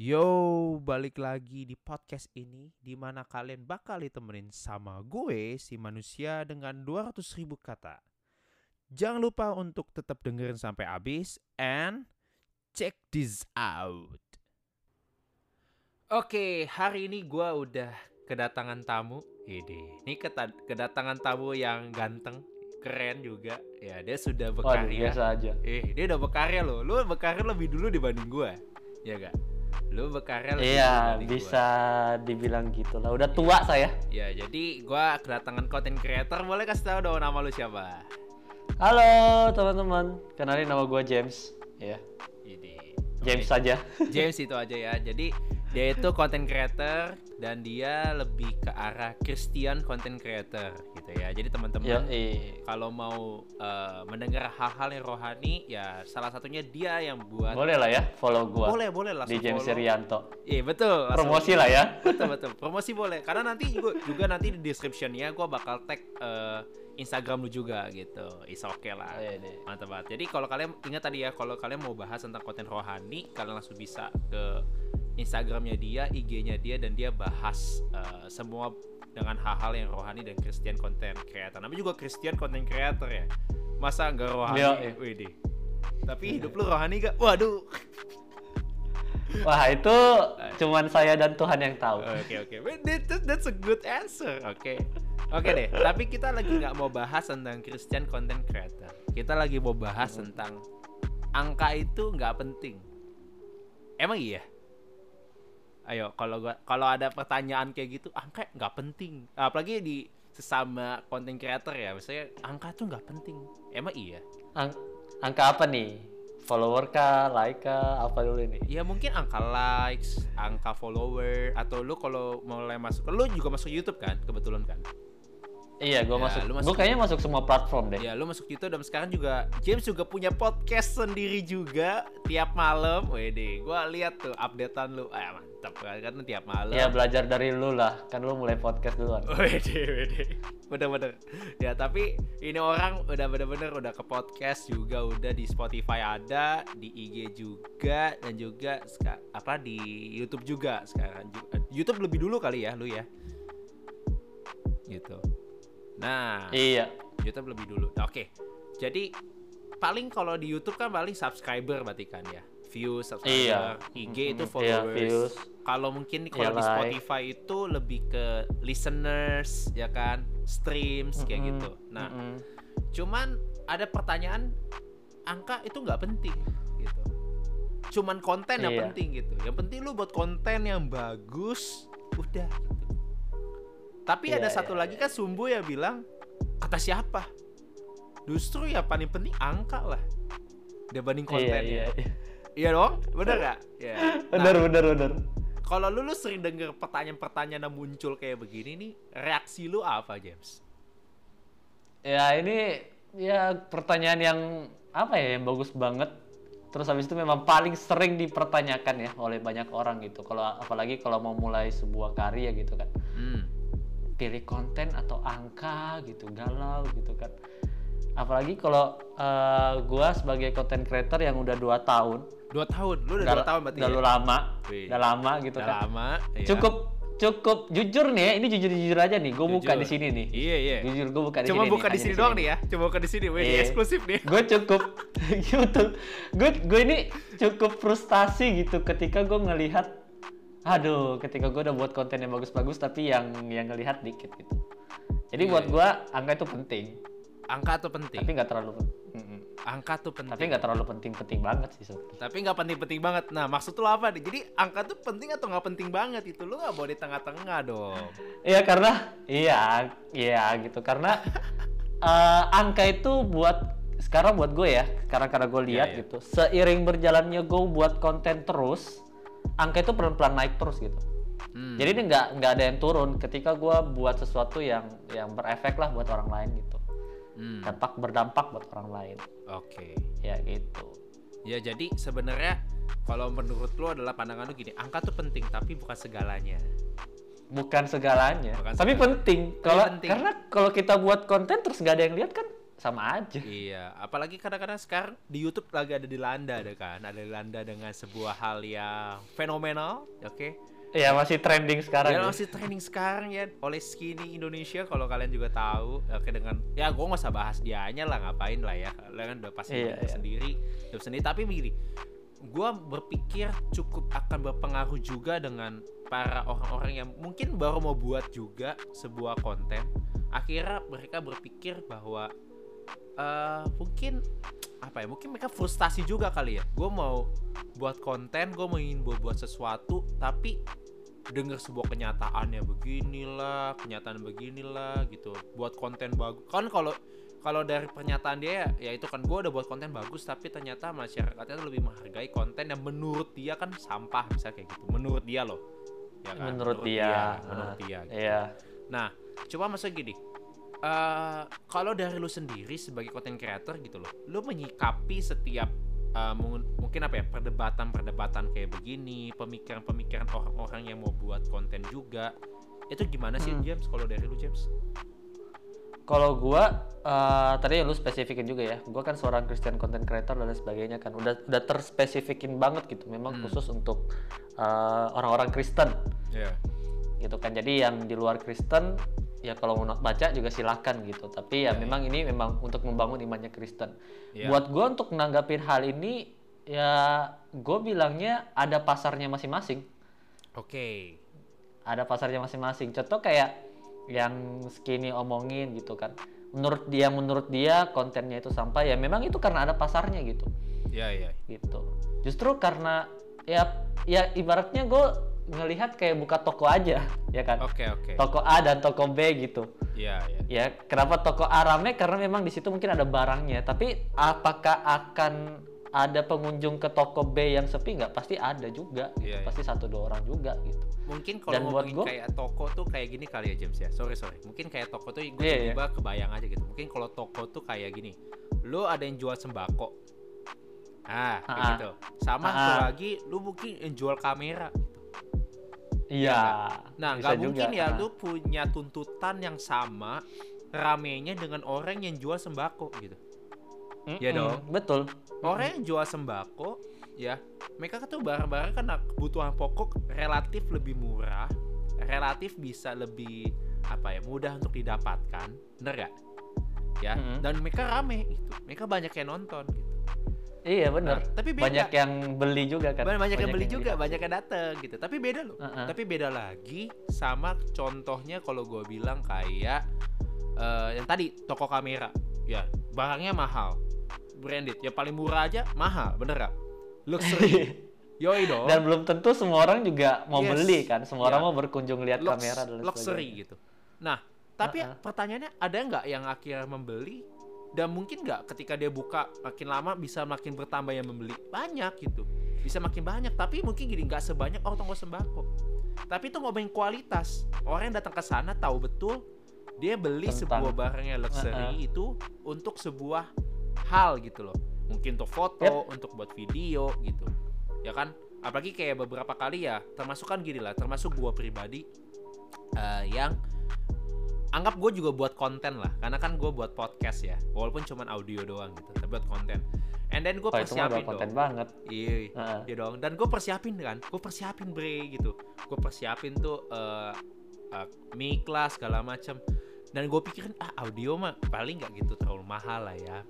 Yo, balik lagi di podcast ini di mana kalian bakal ditemenin sama gue si manusia dengan 200 ribu kata. Jangan lupa untuk tetap dengerin sampai habis and check this out. Oke, hari ini gue udah kedatangan tamu. Ini, ini kedatangan tamu yang ganteng, keren juga. Ya, dia sudah berkarya. biasa aja. Eh, dia udah berkarya loh. Lu berkarya lebih dulu dibanding gue. Ya gak? Lu berkarya lebih Iya, dibanding gua. bisa dibilang gitu lah. Udah tua saya. Ya, jadi gua kedatangan content creator. Boleh kasih tahu dong nama lu siapa? Halo teman-teman, kenalin nama gue James. Ya, Ini. James saja. James itu aja ya. Jadi dia itu content creator dan dia lebih ke arah Christian content creator gitu ya. Jadi Ya, teman-teman eh, kalau mau eh, mendengar hal-hal yang rohani ya salah satunya dia yang buat boleh lah ya follow gue boleh boleh di langsung James. Irianto. Iya betul. Promosi lah ya. betul betul promosi boleh karena nanti juga, juga nanti di descriptionnya gue bakal tag eh, Instagram lu juga gitu is oke lah Iya deh. mantap banget jadi kalau kalian ingat tadi ya kalau kalian mau bahas tentang konten rohani kalian langsung bisa ke Instagramnya dia IG-nya dia dan dia bahas eh, semua dengan hal-hal yang rohani dan Christian content creator namanya juga Christian content creator ya masa nggak rohani Iya, tapi hidup lu rohani gak waduh Wah itu cuman saya dan Tuhan yang tahu. Oke oke, that's a good answer. Oke, oke deh. Tapi kita lagi nggak mau bahas tentang Christian content creator. Kita lagi mau bahas tentang angka itu nggak penting. Emang iya? Ayo, kalau gua kalau ada pertanyaan kayak gitu, angka nggak penting. Apalagi di sesama content creator ya, misalnya angka tuh nggak penting. Emang iya? Ang- angka apa nih? Follower kah, like kah, apa dulu ini? Ya mungkin angka likes, angka follower, atau lu kalau mulai masuk, lu juga masuk YouTube kan, kebetulan kan? Iya, gue Ya, masuk. masuk- Gue kayaknya masuk semua platform deh. Ya, lu masuk YouTube dan sekarang juga James juga punya podcast sendiri juga tiap malam. Wede, gua lihat tuh updatean lu. Ah, mantap kan kan tiap malam. Ya belajar dari lu lah, kan lu mulai podcast duluan. Wede, wede. Bener-bener. Ya, tapi ini orang udah bener-bener udah ke podcast juga, udah di Spotify ada, di IG juga dan juga apa di YouTube juga sekarang. Eh, YouTube lebih dulu kali ya lu ya. Gitu. Nah, Iya. YouTube lebih dulu. Nah, Oke. Jadi paling kalau di YouTube kan paling subscriber berarti kan ya. Views, subscriber, Iya. IG itu followers. Iya, views. Kalau mungkin kalau Iya, di like. Spotify itu lebih ke listeners ya kan, streams kayak Mm-mm. gitu. Nah, Mm-mm. cuman ada pertanyaan angka itu nggak penting gitu. Cuman konten yang Iya. penting gitu. Yang penting lu buat konten yang bagus, udah gitu. Tapi Iya, ada satu iya, lagi kan Sumbu ya bilang kata siapa? Justru ya paling penting angka lah dibanding Iya, kontennya. iya, Iya, iya. dong, bener gak? Bener, Nah, bener, bener. kalau lu, lu sering denger pertanyaan-pertanyaan yang muncul kayak begini nih, reaksi lu apa James? Ya ini ya pertanyaan yang apa ya yang bagus banget. Terus habis itu memang paling sering dipertanyakan ya oleh banyak orang gitu. Kalau apalagi kalau mau mulai sebuah karya gitu kan. Hmm. Pilih konten atau angka gitu, galau gitu kan. Apalagi kalau eh, gua sebagai content creator yang udah dua tahun, Dua tahun, lu udah dua tahun berarti udah ya? lama, Wih. udah lama gitu Udah kan. lama. iya. Cukup cukup jujur nih ya, ini jujur jujur aja nih. Gue buka di sini nih. Iya, iya. Jujur gue buka di Cuma sini. buka di sini doang nih ya. Cuma buka di sini, weh, Iya. eksklusif nih. gue cukup gitu gue gue ini cukup frustasi gitu ketika gue ngelihat aduh ketika gue udah buat konten yang bagus-bagus tapi yang yang ngelihat dikit gitu jadi Iya, buat iya. gue angka itu penting Angka tuh penting. tapi nggak terlalu Mm-mm. Angka tuh penting. tapi nggak terlalu penting-penting banget sih sebenarnya Tapi nggak penting-penting banget. Nah, maksud lu apa nih? Jadi angka tuh penting atau nggak penting banget itu? Lu nggak boleh di tengah-tengah dong. Iya karena iya iya gitu karena eh, angka itu buat sekarang buat gue ya sekarang karena gue lihat Iya, iya. gitu seiring berjalannya gue buat konten terus angka itu pelan-pelan naik terus gitu Hmm. jadi ini nggak nggak ada yang turun ketika gue buat sesuatu yang yang berefek lah buat orang lain gitu Hmm. dampak berdampak buat orang lain Oke. ya gitu Ya jadi sebenarnya kalau menurut lu adalah pandangan lu gini, angka tuh penting tapi bukan segalanya. bukan segalanya Bukan tapi segalanya. penting kalau penting. karena kalau kita buat konten terus nggak ada yang lihat kan sama aja. Iya, apalagi kadang-kadang sekarang di YouTube lagi ada dilanda ada kan, ada dilanda dengan sebuah hal yang fenomenal, oke? Iya masih trending sekarang. Ya ya. masih trending sekarang ya oleh Skinny Indonesia kalau kalian juga tahu oke dengan ya gue nggak usah bahas dianya lah ngapain lah ya kalian kan udah pasti Iya, iya. sendiri hidup sendiri tapi begini gue berpikir cukup akan berpengaruh juga dengan para orang-orang yang mungkin baru mau buat juga sebuah konten akhirnya mereka berpikir bahwa eh mungkin apa ya mungkin mereka frustasi juga kali ya gue mau buat konten gue mau ingin buat buat sesuatu tapi dengar sebuah kenyataannya beginilah kenyataan beginilah gitu buat konten bagus kan kalau kalau dari pernyataan dia ya, ya itu kan gue udah buat konten bagus tapi ternyata masyarakatnya tuh lebih menghargai konten yang menurut dia kan sampah bisa kayak gitu menurut dia loh ya kan? menurut, dia. menurut Ah, dia gitu. Iya. Nah, coba maksud gini. Eh kalau dari lu sendiri sebagai content creator gitu loh, lu menyikapi setiap mung- mungkin apa ya perdebatan-perdebatan kayak begini, pemikiran-pemikiran orang-orang yang mau buat konten juga, itu gimana sih Hmm. James? Kalau dari lu James? Kalau gua eh, tadi lu spesifikin juga ya. Gua kan seorang Christian content creator dan sebagainya kan. Udah udah terspesifikin banget gitu. Memang Hmm. khusus untuk orang-orang Kristen Ya. gitu kan. Jadi yang di luar Kristen ya kalau mau baca juga silakan gitu. Tapi ya Ya, memang ini memang untuk membangun imannya Kristen. Ya. Buat gua untuk menanggapin hal ini ya gue bilangnya ada pasarnya masing-masing. Oke. ada pasarnya masing-masing. Contoh kayak yang skinny omongin gitu kan. Menurut dia menurut dia kontennya itu sampah ya memang itu karena ada pasarnya gitu. Ya ya. Gitu. Justru karena ya ya ibaratnya gue ngelihat kayak buka toko aja ya kan. Oke oke. Toko A dan toko B gitu. Ya ya. Ya, kenapa toko A rame? Karena memang di situ mungkin ada barangnya. Tapi apakah akan ada pengunjung ke toko B yang sepi nggak? Pasti ada juga. gitu. Iya, iya. Pasti satu dua orang juga gitu. Mungkin Dan kalau buat ngomongin gua- kayak toko tuh kayak gini kali ya James ya. Sorry sorry. Mungkin kayak toko tuh gue Iya, iya. tiba kebayang aja gitu. Mungkin kalau toko tuh kayak gini. Lu ada yang jual sembako. Ah, kayak Ah. gitu. Sama Ah. satu lagi lu mungkin yang jual kamera gitu. Iya. Nah, bisa nggak juga. mungkin ya Ah. lu punya tuntutan yang sama ramenya dengan orang yang jual sembako gitu. Iya Mm-mm, dong. Betul. Orang yang jual sembako ya, mereka tuh barang-barang kan kebutuhan pokok relatif lebih murah, relatif bisa lebih apa ya mudah untuk didapatkan, bener gak? Ya, Mm-mm. dan mereka rame gitu, mereka banyak yang nonton gitu. Iya benar. Nah, tapi beda. banyak yang beli juga kan. banyak, yang beli juga, lihat. banyak yang dateng gitu. Tapi beda loh. Uh-uh. Tapi beda lagi sama contohnya kalau gue bilang kayak eh, yang tadi toko kamera, ya barangnya mahal, branded, ya paling murah aja mahal, bener gak? Luxury, yoi dong. Dan belum tentu semua orang juga mau Yes. beli kan. Semua orang Ya. mau berkunjung lihat Lux- kamera dan luxury sebagainya. gitu. Nah, tapi Uh-uh. pertanyaannya ada nggak yang akhirnya membeli dan mungkin nggak ketika dia buka makin lama bisa makin bertambah yang membeli. Banyak gitu. Bisa makin banyak. Tapi mungkin gini nggak sebanyak orang toko sembako. Tapi itu ngomongin kualitas. Orang yang datang ke sana tahu betul dia beli Tentang- sebuah barang yang luxury Uh-uh. itu untuk sebuah hal gitu loh. Mungkin untuk foto untuk buat video gitu. Ya kan? Apalagi kayak beberapa kali ya termasuk kan gini lah termasuk gua pribadi eh, yang anggap gue juga buat konten lah karena kan gue buat podcast ya. Walaupun cuman audio doang gitu tapi buat konten. And then gue udah persiapin konten dong. banget. iya Heeh. iya dong. Dan gue persiapin kan gue persiapin bre gitu. Gue persiapin tuh eh eh, mic lah segala macam dan gue pikirin ah audio mah paling nggak gitu terlalu mahal lah ya.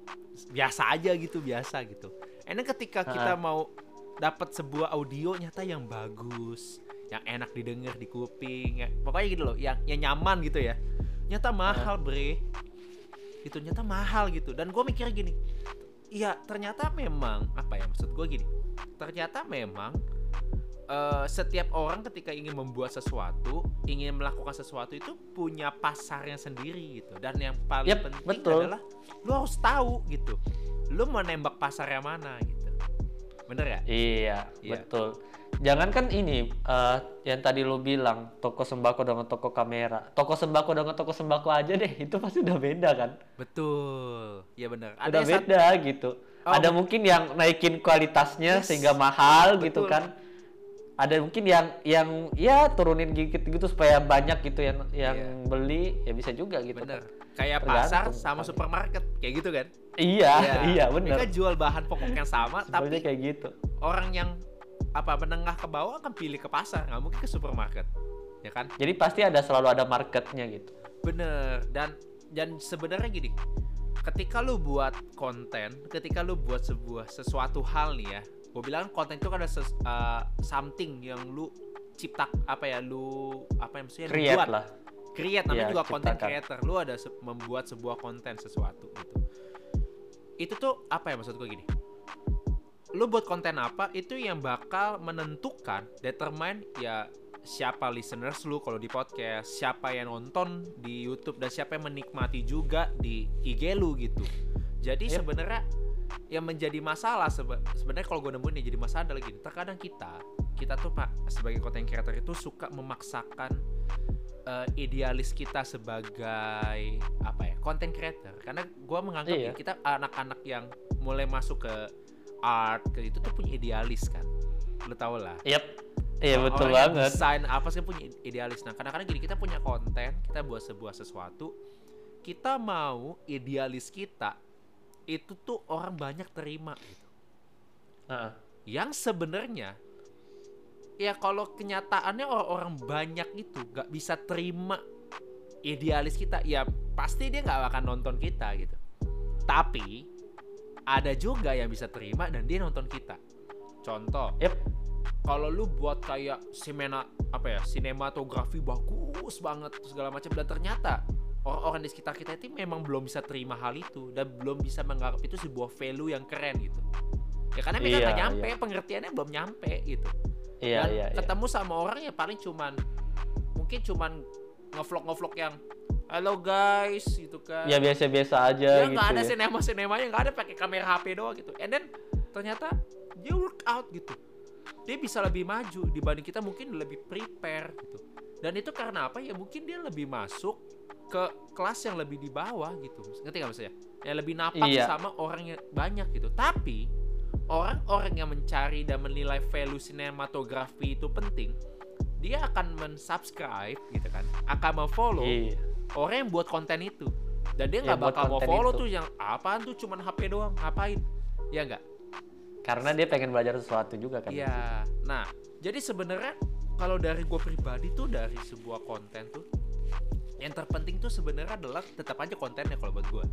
Biasa aja gitu biasa gitu. And then ketika kita Ha-ha. mau dapat sebuah audio nyata yang bagus yang enak didengar di kuping ya. pokoknya gitu loh yang yang nyaman gitu ya. Nyata mahal bre. Itu nyata mahal gitu. Dan gue mikir gini iya ternyata memang apa ya maksud gue gini ternyata memang eh, setiap orang ketika ingin membuat sesuatu ingin melakukan sesuatu itu punya pasarnya sendiri gitu. Dan yang paling Yep, penting betul. adalah lu harus tahu gitu lu mau nembak pasarnya mana gitu bener ya Iya, Iya. betul. Jangankan ini eh, yang tadi lu bilang toko sembako dengan toko kamera. Toko sembako dengan toko sembako aja deh, itu pasti udah beda kan? betul ya bener udah yang sat- beda gitu. Oh, Ada mungkin yang naikin kualitasnya Yes, sehingga mahal gitu betul. kan. Ada mungkin yang yang ya turunin gitu gitu supaya banyak gitu yang yang Iya. beli ya bisa juga gitu bener kan. kayak pasar Tergantung. sama supermarket kayak gitu kan iya iya. bener. Mereka jual bahan pokok yang sama tapi kayak gitu. orang yang apa menengah ke bawah akan pilih ke pasar nggak mungkin ke supermarket ya kan? Jadi pasti ada selalu ada marketnya gitu. Bener dan dan sebenarnya gini ketika lu buat konten ketika lu buat sebuah sesuatu hal nih ya gue bilang konten itu kan ada ses- uh, something yang lu cipta apa ya lu apa yang maksudnya create buat. lah. Create namanya Iya, juga content ciptakan. creator. Lu ada se- membuat sebuah konten sesuatu gitu itu tuh apa ya maksud gue gini lu buat konten apa itu yang bakal menentukan determine ya siapa listeners lu kalau di podcast siapa yang nonton di YouTube dan siapa yang menikmati juga di IG lu gitu jadi Yep. sebenarnya yang menjadi masalah sebe- sebenarnya kalau gue nemuin yang jadi masalah adalah gini terkadang kita kita tuh pak sebagai content creator itu suka memaksakan eh, idealis kita sebagai apa ya content creator. Karena gue menganggap Iya. ya, kita anak-anak yang mulai masuk ke art ke itu tuh punya idealis kan? Lu tau lah. Yep iya Orang- betul banget. desain apa sih punya idealis. Nah kadang-kadang gini kita punya konten kita buat sebuah sesuatu kita mau idealis kita itu tuh orang banyak terima gitu. Heeh. yang sebenarnya ya kalau kenyataannya orang-orang banyak itu gak bisa terima idealis kita ya pasti dia nggak akan nonton kita gitu. Tapi ada juga yang bisa terima dan dia nonton kita. Contoh yep kalau lu buat kayak simena apa ya sinematografi bagus banget segala macam dan ternyata orang-orang di sekitar kita itu memang belum bisa terima hal itu dan belum bisa menganggap itu sebuah value yang keren gitu. Ya karena mereka Iya, nggak nyampe iya. pengertiannya belum nyampe gitu iya dan iya iya. ketemu sama orang ya paling cuman mungkin cuman ngevlog ngevlog yang halo guys gitu kan. Ya biasa-biasa aja ya gitu nggak ada ya. sinema sinemanya nggak ada pakai kamera HP doang gitu. And then ternyata dia work out gitu. Dia bisa lebih maju dibanding kita mungkin lebih prepare gitu. Dan itu karena apa ya? Mungkin dia lebih masuk ke kelas yang lebih di bawah gitu. Ngerti nggak maksudnya? Yang lebih napak Iya. sama orang yang banyak gitu. Tapi orang-orang yang mencari dan menilai value sinematografi itu penting dia akan mensubscribe gitu kan akan memfollow iya. orang yang buat konten itu. Dan dia nggak bakal mau konten follow itu. tuh yang apaan tuh cuman HP doang ngapain? Ya nggak? Karena dia pengen belajar sesuatu juga kan iya. nah jadi sebenarnya kalau dari gue pribadi tuh dari sebuah konten tuh yang terpenting tuh sebenarnya adalah tetap aja kontennya kalau buat gue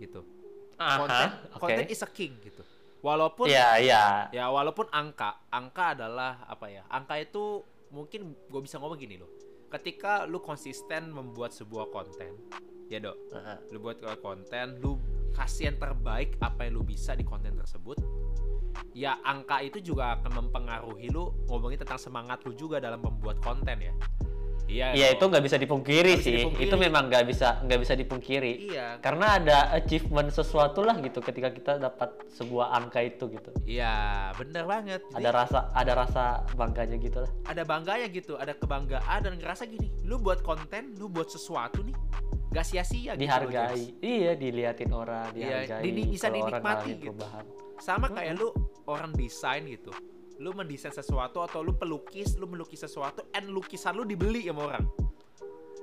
gitu. Konten Aha, oke. konten is a king gitu walaupun iya iya. ya walaupun angka angka adalah apa ya angka itu mungkin gue bisa ngomong gini loh. Ketika lu konsisten membuat sebuah konten ya dok? Heeh. lu buat konten lu kasih yang terbaik apa yang lu bisa di konten tersebut ya angka itu juga akan mempengaruhi lu ngomongin tentang semangat lu juga dalam membuat konten ya iya Iya itu nggak bisa dipungkiri bisa sih. dipungkiri. Itu memang nggak bisa nggak bisa dipungkiri. iya Karena ada achievement sesuatu lah gitu ketika kita dapat sebuah angka itu gitu. iya bener banget Jadi, Ada rasa ada rasa bangganya gitu lah. ada bangganya gitu ada kebanggaan dan ngerasa gini lu buat konten lu buat sesuatu nih gak sia-sia gitu loh. Dihargai. Iya, diliatin orang, Iya, dihargai. di- bisa dinikmati gitu. perubahan. sama kayak lu orang desain gitu lu mendesain sesuatu atau lu pelukis lu melukis sesuatu and lukisan lu dibeli sama orang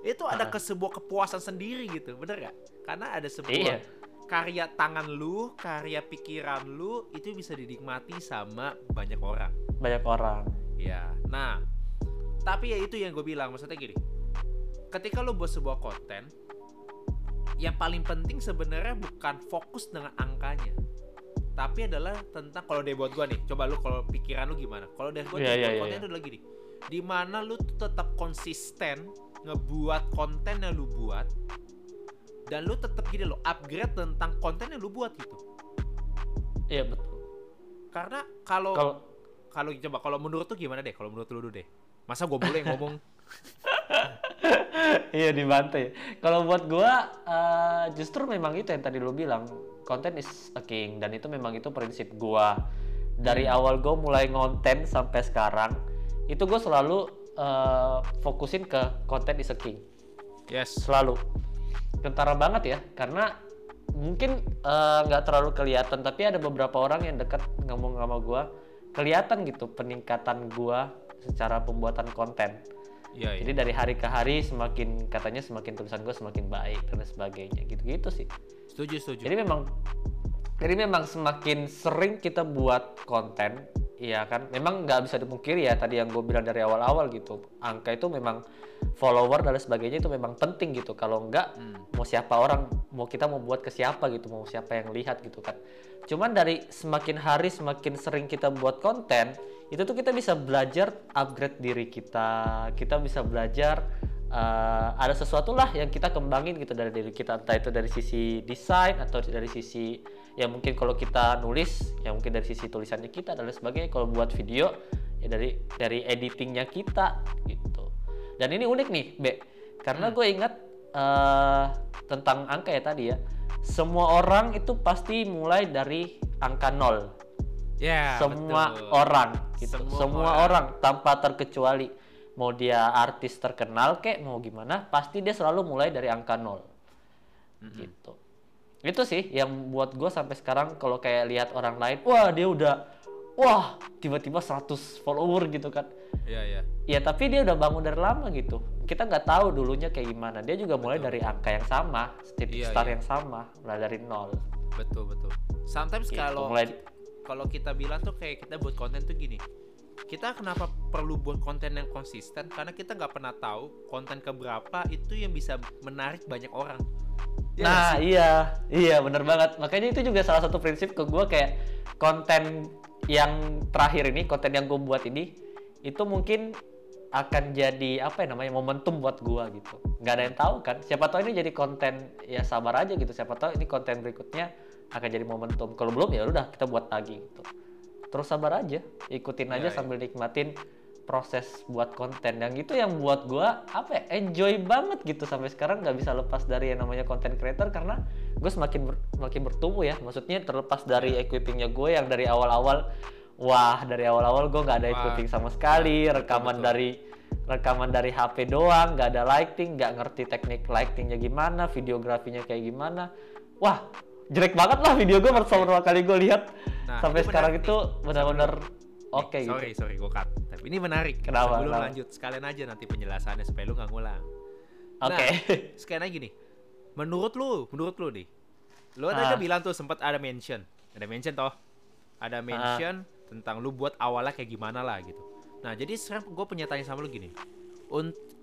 itu ada Ah. ke sebuah kepuasan sendiri gitu bener gak karena ada sebuah Iya. karya tangan lu karya pikiran lu itu bisa dinikmati sama banyak orang Banyak orang. ya nah tapi ya itu yang gue bilang maksudnya gini ketika lu buat sebuah konten yang paling penting sebenarnya bukan fokus dengan angkanya tapi adalah tentang kalau dari buat gue nih coba lu kalau pikiran lu gimana? Kalau dari gue Iya, iya, iya, konten iya. itu adalah gini. Di mana lu tuh tetap konsisten ngebuat konten yang lu buat dan lu tetap gini lo upgrade tentang konten yang lu buat gitu. Iya betul. karena kalau Kalau coba kalau menurut tuh gimana deh? Kalau menurut lu dulu deh. Masa gue boleh ngomong? Iya dibantai. Kalau buat gua eh, justru memang itu yang tadi lu bilang, konten is a king dan itu memang itu prinsip gua. Dari awal gua mulai ngonten sampai sekarang, itu gua selalu eh, fokusin ke konten is a king. yes Selalu. Kentara banget ya, karena mungkin eh, nggak terlalu kelihatan tapi ada beberapa orang yang dekat ngomong sama gua kelihatan gitu peningkatan gua secara pembuatan konten Iya, iya. Jadi dari hari ke hari semakin katanya semakin tulisan gue semakin baik dan sebagainya gitu-gitu sih. Setuju, setuju. Jadi memang jadi memang semakin sering kita buat konten, iya kan? Memang nggak bisa dipungkiri ya tadi yang gue bilang dari awal-awal gitu. Angka itu memang follower dan sebagainya itu memang penting gitu. Kalau nggak Hmm. mau siapa orang, mau kita mau buat ke siapa gitu, mau siapa yang lihat gitu kan. Cuman dari semakin hari semakin sering kita buat konten, itu tuh kita bisa belajar upgrade diri kita. Kita bisa belajar eh, ada sesuatu lah yang kita kembangin gitu dari diri kita entah itu dari sisi desain atau dari sisi ya mungkin kalau kita nulis ya mungkin dari sisi tulisannya kita dan lain sebagainya kalau buat video ya dari dari editingnya kita gitu dan ini unik nih Be karena gue ingat eh, tentang angka ya tadi ya semua orang itu pasti mulai dari angka nol Ya, semua betul. orang gitu Semua semua, orang. orang. tanpa terkecuali mau dia artis terkenal kek mau gimana pasti dia selalu mulai dari angka nol gitu itu sih yang buat gue sampai sekarang kalau kayak lihat orang lain wah dia udah wah tiba-tiba 100 follower gitu kan Iya, iya. ya tapi dia udah bangun dari lama gitu kita nggak tahu dulunya kayak gimana dia juga mulai dari angka yang sama titik Iya, start iya. yang sama mulai dari nol Betul, betul. Sometimes Gitu, kalau mulai kalau kita bilang tuh kayak kita buat konten tuh gini. Kita kenapa perlu buat konten yang konsisten? Karena kita nggak pernah tahu konten keberapa itu yang bisa menarik banyak orang. Nggak Nah sih? iya, iya bener banget. Makanya itu juga salah satu prinsip ke gue kayak konten yang terakhir ini, konten yang gue buat ini, itu mungkin akan jadi apa ya namanya momentum buat gua gitu. Nggak ada yang tahu kan. Siapa tahu ini jadi konten ya sabar aja gitu. Siapa tahu ini konten berikutnya akan jadi momentum. Kalau belum ya udah kita buat lagi gitu. Terus sabar aja, ikutin aja Iya, iya. sambil nikmatin proses buat konten yang itu yang buat gua apa ya enjoy banget gitu sampai sekarang nggak bisa lepas dari yang namanya content creator karena gue semakin ber- makin bertumbuh ya maksudnya terlepas dari Iya. equippingnya gue yang dari awal-awal wah dari awal-awal gue nggak ada equipping sama sekali Betul, rekaman betul. dari rekaman dari HP doang nggak ada lighting nggak ngerti teknik lightingnya gimana videografinya kayak gimana wah jelek banget lah video gue pertama kali gue lihat. Nah, sampai sekarang menarik itu benar-benar oke gitu. Sorry sorry gue cut. Tapi ini menarik. Kenapa? sebelum Kenapa? lanjut sekalian aja nanti penjelasannya supaya lu nggak ngulang. Oke. nah, sekalian aja gini menurut lu menurut lu nih. Lu tadi Ah. udah bilang tuh sempat ada mention. Ada mention toh. Ada mention tentang lu buat awalnya kayak gimana lah gitu. Nah jadi sekarang gue punya tanya sama lu gini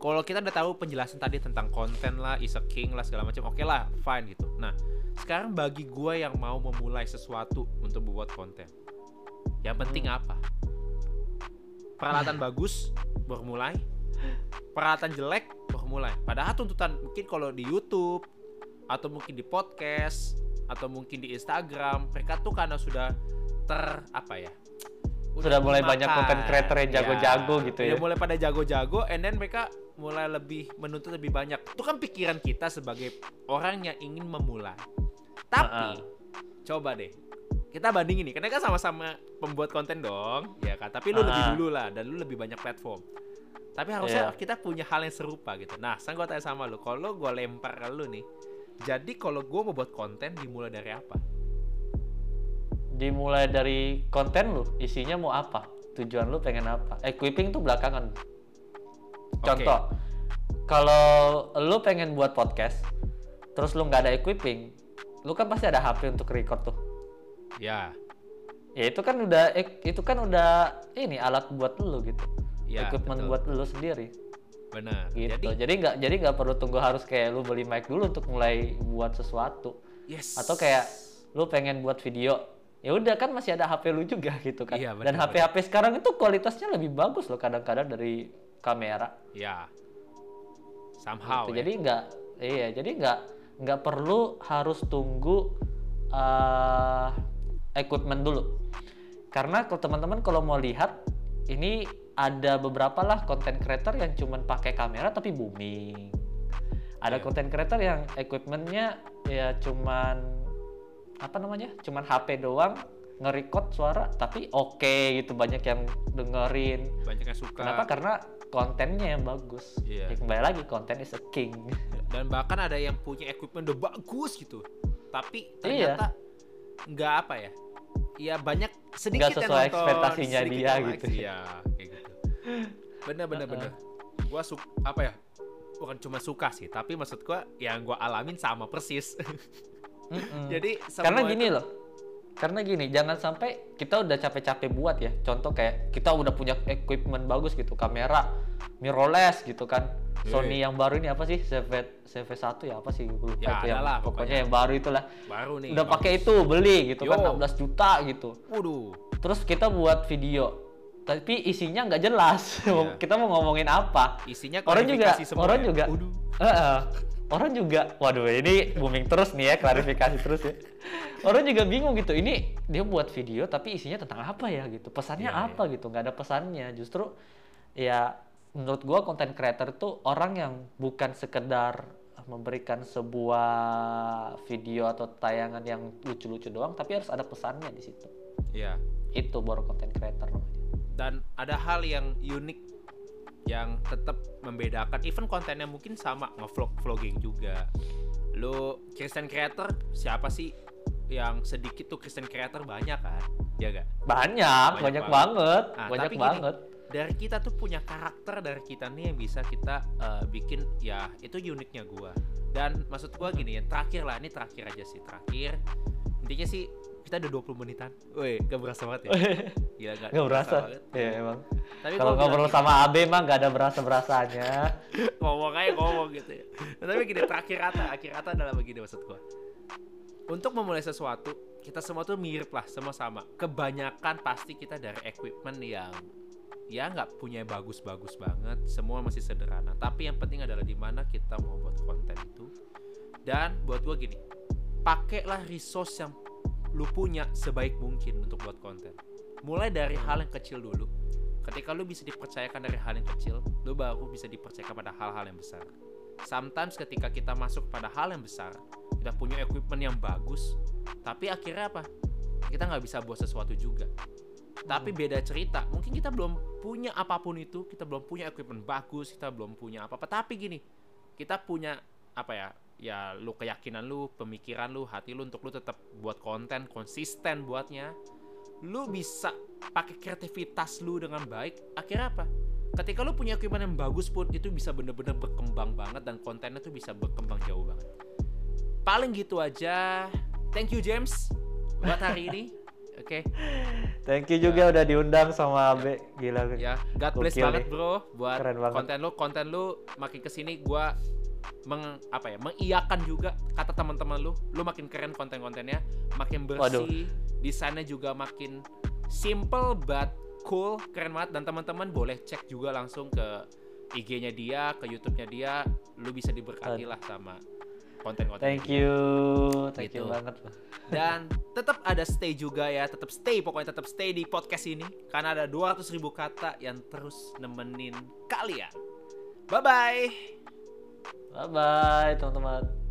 kalau kita udah tahu penjelasan tadi tentang konten lah, is a king lah segala macam, oke lah, fine gitu. Nah, sekarang bagi gue yang mau memulai sesuatu untuk membuat konten, yang penting Hmm. apa? Peralatan bagus baru mulai, peralatan jelek baru mulai. Padahal tuntutan mungkin kalau di YouTube atau mungkin di podcast atau mungkin di Instagram, mereka tuh karena sudah ter apa ya? Sudah mulai dimakan. banyak content creator yang jago-jago gitu ya. Udah mulai pada jago-jago, and then mereka mulai lebih menuntut lebih banyak. Itu kan pikiran kita sebagai orang yang ingin memulai. Tapi Uh-uh. coba deh, kita bandingin nih, karena kan sama-sama pembuat konten dong, ya kan. Tapi lu lebih Uh-uh. dulu lah, dan lu lebih banyak platform. Tapi harusnya Iya. kita punya hal yang serupa gitu. Nah, sekarang gue tanya sama lu, kalau gue lempar ke lu nih, jadi kalau gue mau buat konten dimulai dari apa? Dimulai dari konten lu isinya mau apa? Tujuan lu pengen apa? Equipping tuh belakangan. Contoh kalau lu pengen buat podcast terus lu nggak ada equipping lu kan pasti ada HP untuk record tuh. Ya, ya itu kan udah itu kan udah ini alat buat lu gitu. Ya, equipment betul. buat lu sendiri. Benar. gitu. Jadi, jadi nggak jadi nggak perlu tunggu harus kayak lu beli mic dulu untuk mulai buat sesuatu. Yes. atau kayak lu pengen buat video ya udah kan masih ada HP lu juga gitu kan Iya, dan benar, HP HP sekarang itu kualitasnya lebih bagus loh kadang-kadang dari kamera ya, somehow. gitu. ya. jadi nggak iya jadi nggak nggak perlu harus tunggu eh equipment dulu karena kalau teman-teman kalau mau lihat ini ada beberapa lah content creator yang cuman pakai kamera tapi booming ada Iya. content creator yang equipmentnya ya cuman apa namanya? Cuman HP doang nge-record suara tapi oke gitu. Banyak yang dengerin. Banyak yang suka. kenapa? Karena kontennya yang bagus. Iya. ya, kembali lagi konten is a king. Dan bahkan ada yang punya equipment udah bagus gitu. Tapi Iya. ternyata nggak apa ya? Ya banyak sedikit Nggak yang sesuai nonton, ekspektasinya sedikit dia yang gitu. iya kayak gitu. Bener bener bener. Gua su apa ya? Bukan cuma suka sih tapi maksud gua yang gua alamin sama persis Mm-mm. jadi karena gini itu- loh karena gini jangan sampai kita udah capek-capek buat ya contoh kayak kita udah punya equipment bagus gitu kamera mirrorless gitu kan Iya, Sony yang baru ini apa sih CV CV1 ya apa sih lupa Ya, itu yang pokoknya pokoknya. yang baru itulah baru nih udah pakai itu beli gitu kan Yo. 16 juta gitu waduh terus kita buat video tapi isinya nggak jelas Iya. kita mau ngomongin apa isinya orang juga semua orang ya. juga Waduh. Heeh. Orang juga waduh ini booming terus nih ya klarifikasi terus ya. Orang juga bingung gitu ini dia buat video tapi isinya tentang apa ya gitu pesannya Iya, apa gitu nggak ada pesannya. Justru ya menurut gua content creator itu orang yang bukan sekedar memberikan sebuah video atau tayangan yang lucu-lucu doang tapi harus ada pesannya di situ. Iya. itu baru content creator namanya. Dan ada hal yang unik yang tetap membedakan. Even kontennya mungkin sama ngevlog vlogging juga. Lo Christian creator siapa sih yang sedikit tuh Christian creator? Banyak kan? Ya gak banyak banyak, Banyak banget Nah, banyak tapi gini, banget. dari kita tuh punya karakter dari kita nih yang bisa kita eh, bikin ya itu uniknya gua. Dan maksud gua gini ya terakhir lah ini terakhir aja sih terakhir. Intinya sih kita udah 20 menitan woi gak berasa banget ya gila gak, nggak berasa banget. ya emang tapi kalau ngobrol sama Abe mah nggak ada berasa berasanya ngomong aja ngomong gitu ya. Nah, tapi gini, terakhir kata, akhir kata adalah begini maksud gua. Untuk memulai sesuatu, kita semua tuh mirip lah, semua sama. Kebanyakan pasti kita dari equipment yang ya nggak punya yang bagus-bagus banget, semua masih sederhana. Tapi yang penting adalah di mana kita mau buat konten itu. Dan buat gua gini, pakailah resource yang lu punya sebaik mungkin untuk buat konten. Mulai dari hal yang kecil dulu. Ketika lu bisa dipercayakan dari hal yang kecil, lu baru bisa dipercayakan pada hal-hal yang besar. Sometimes ketika kita masuk pada hal yang besar, kita punya equipment yang bagus, tapi akhirnya apa? Kita nggak bisa buat sesuatu juga. Tapi beda cerita, mungkin kita belum punya apa pun itu, kita belum punya equipment bagus, kita belum punya apa-apa. Tapi gini, kita punya apa ya? Ya lu keyakinan lu, pemikiran lu, hati lu untuk lu tetap buat konten konsisten buatnya. Lu bisa pakai kreativitas lu dengan baik. Akhirnya apa? Ketika lu punya equipment yang bagus pun itu bisa bener-bener berkembang banget dan kontennya tuh bisa berkembang jauh banget. Paling gitu aja. Thank you James buat hari ini. Oke. thank you juga udah diundang sama Abe gila Ya, God bless banget nih. bro buat Keren banget. konten lu, konten lu makin ke sini gua meng apa ya mengiyakan juga kata teman-teman lu. Lu makin keren konten-kontennya makin bersih desainnya juga makin simple but cool keren banget. Dan teman-teman boleh cek juga langsung ke IG-nya dia ke YouTube-nya dia. Lu bisa diberkati lah sama konten-konten thank you. Thank you Gitu. banget dan tetap ada stay juga ya tetap stay pokoknya tetap stay di podcast ini. Karena ada 200 ribu kata yang terus nemenin kalian. Bye bye bye bye teman-teman